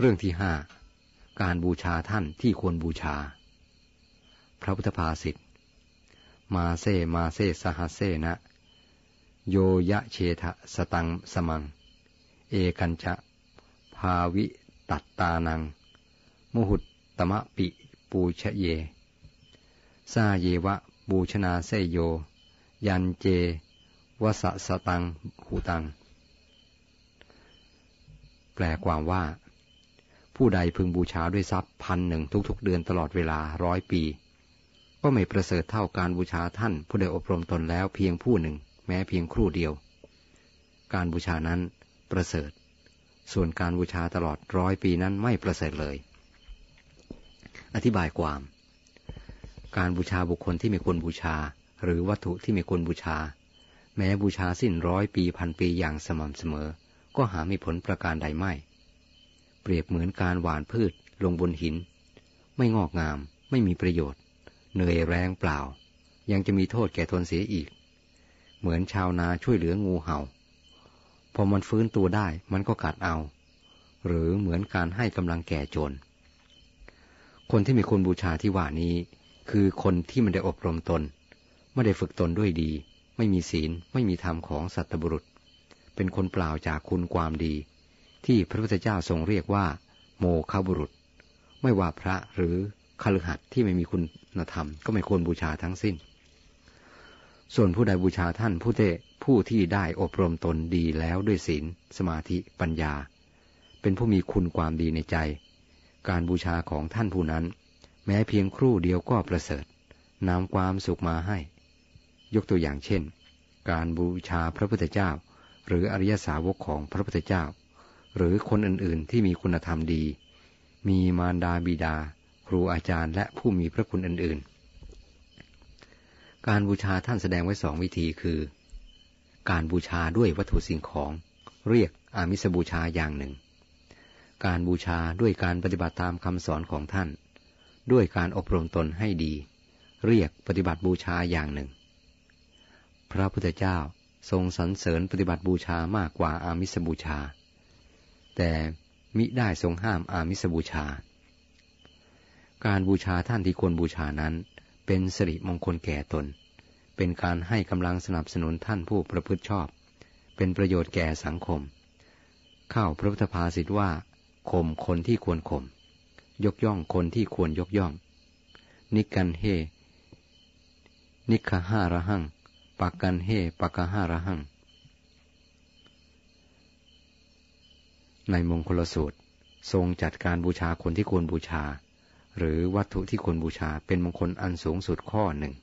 เรื่องที่ห้าการบูชาท่านที่ควรบูชา พระพุทธภาษิตมาเซมาเซสหเซนะ โยยะเชทะสตังสมัง เอกันจะ ภาวิตัตตานัง มหุตตมะปิปูชเยซาเยวะบูชนาเซโย ยันเจวสสตังหูตัง แปลความว่า ผู้ใดพึงบูชาด้วยทรัพย์พันหนึ่งทุกๆ เดือนตลอดเวลาร้อยปี ก็ไม่ประเสริฐเท่าการบูชาท่านผู้ได้อบรมตนแล้วเพียงผู้หนึ่ง แม้เพียงครู่เดียว การบูชานั้นประเสริฐ ส่วนการบูชาตลอดร้อยปีนั้นไม่ประเสริฐเลย อธิบายความ การบูชาบุคคลที่ไม่ควรบูชา หรือวัตถุที่ไม่ควรบูชา แม้บูชาสิ้นร้อยปีพันปีอย่างสม่ำเสมอ ก็หาไม่ผลประการใดไม่ เปรียบเหมือนการหว่านพืชลงบนหิน ไม่งอกงาม ไม่มีประโยชน์ เหนื่อยแรงเปล่า ยังจะมีโทษแก่ตนเสียอีก เหมือนชาวนาช่วยเหลืองูเห่า พอมันฟื้นตัวได้มันก็กัดเอา หรือเหมือนการให้กำลังแก่โจร คนที่มีคนบูชาที่ว่านี้ คือคนที่มันได้อบรมตน ไม่ได้ฝึกตนด้วยดี ไม่มีศีล ไม่มีธรรมของสัตบุรุษ เป็นคนเปล่าจากคุณความดี ที่พระพุทธเจ้าทรงเรียกว่า โมฆะบุรุษ ไม่ว่าพระหรือคฤหัสถ์ที่ไม่มีคุณธรรม ก็ไม่ควรบูชาทั้งสิ้น ส่วนผู้ใดบูชาท่านผู้เตผู้ที่ได้อบรมตนดีแล้วด้วยศีล สมาธิปัญญา เป็นผู้มีคุณความดีในใจ การบูชาของท่านผู้นั้น แม้เพียงครู่เดียวก็ประเสริฐนำความสุขมาให้ ยกตัวอย่างเช่น การบูชาพระพุทธเจ้า หรืออริยสาวกของพระพุทธเจ้า หรือคนอื่นๆ ที่มีคุณธรรมดี มีมารดาบิดา ครูอาจารย์ และผู้มีพระคุณอื่นๆ การบูชาท่านแสดงไว้สองวิธีคือ การบูชาด้วยวัตถุสิ่งของ เรียกอามิสบูชาอย่างหนึ่ง การบูชาด้วยการปฏิบัติตามคำสอนของท่าน ด้วยการอบรมตนให้ดี เรียกปฏิบัติบูชาอย่างหนึ่ง พระพุทธเจ้าทรงสรรเสริญปฏิบัติบูชามากกว่าอามิสบูชา แต่มิได้ทรงห้ามอามิสบูชา การบูชาท่านที่ควรบูชานั้น เป็นสิริมงคลแก่ตน เป็นการให้กำลังสนับสนุนท่านผู้ประพฤติชอบ เป็นประโยชน์แก่สังคม เข้าพระพุทธภาษิตว่าข่มคนที่ควรข่มยกย่องคนที่ควรยกย่อง นิกันเฮ นิคหาระหัง ปักกันเฮปักกหาระหัง ในมงคลสูตร ทรงจัดการบูชาคนที่ควรบูชา หรือวัตถุที่ควรบูชาเป็นมงคลอันสูงสุดข้อหนึ่ง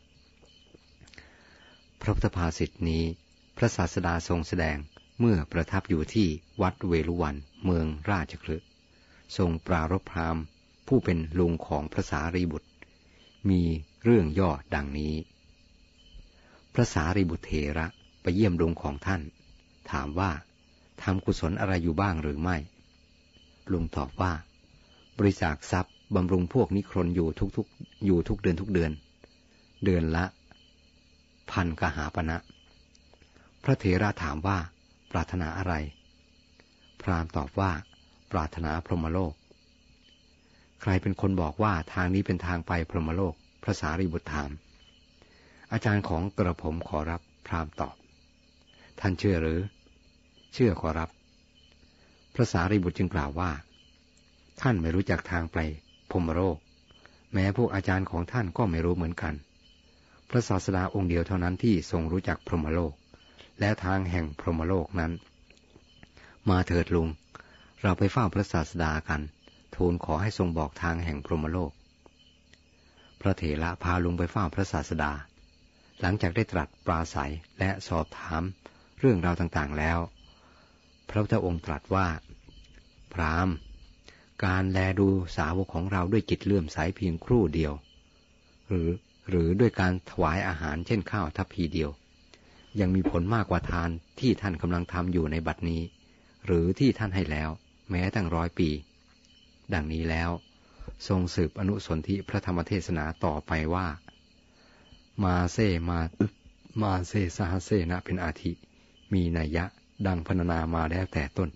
พระพุทธภาษิตนี้ พระศาสดาทรงแสดงเมื่อประทับอยู่ที่วัดเวลุวันเมืองราชคลึทรงปรารภพรามผู้เป็นลุงของพระสารีบุตร มีเรื่องย่อดังนี้ พระสารีบุตรเถระไปเยี่ยมลุงของท่าน ถามว่า ทำกุศลอะไรอยู่บ้างหรือไม่ ลุงตอบว่า บริจาคทรัพย์บำรุงพวกนิครนอยู่ทุกๆ อยู่ทุกเดือนทุกเดือน เดือนละ พันกหาปณะนะพระเถระถามว่า ปรารถนาอะไร พราหมณ์ตอบว่า ปรารถนาพรหมโลก ใครเป็นคนบอกว่าทางนี้เป็นทางไปพรหมโลก พระสารีบุตรถาม อาจารย์ของกระผมขอรับ พราหมณ์ตอบ ท่านเชื่อหรือ เชื่อขอรับ พระสารีบุตรจึงกล่าวว่า ท่านไม่รู้จักทางไปพรหมโลกแม้พวกอาจารย์ของท่านก็ไม่รู้เหมือนกัน พระศาสดาองค์เดียวเท่านั้นที่ทรงรู้จักพรหมโลก และทางแห่งพรหมโลกนั้น มาเถิดลุง เราไปเฝ้าพระศาสดากัน ทูลขอให้ทรงบอกทางแห่งพรหมโลก พระเถระพาลุงไปเฝ้าพระศาสดาหลังจากได้ตรัสปราศัยและสอบถามเรื่องราวต่างๆแล้ว พระพุทธองค์ตรัสว่า พรามการแลดูสาวกของเราด้วยจิตเลื่อมใสเพียงครู่เดียว หรือหรือด้วยการถวายอาหารเช่นข้าวทัพพีเดียว ยังมีผลมากกว่าทานที่ท่านกำลังทำอยู่ในบัดนี้ หรือที่ท่านให้แล้ว แม้ตั้งร้อยปี ดังนี้แล้ว ทรงสืบอนุสนธิพระธรรมเทศนาต่อไปว่า มาเซมามาเซสหเซนะเป็นอาทิ มีนัยยะ ดังพรรณนามาแล้วแต่ต้น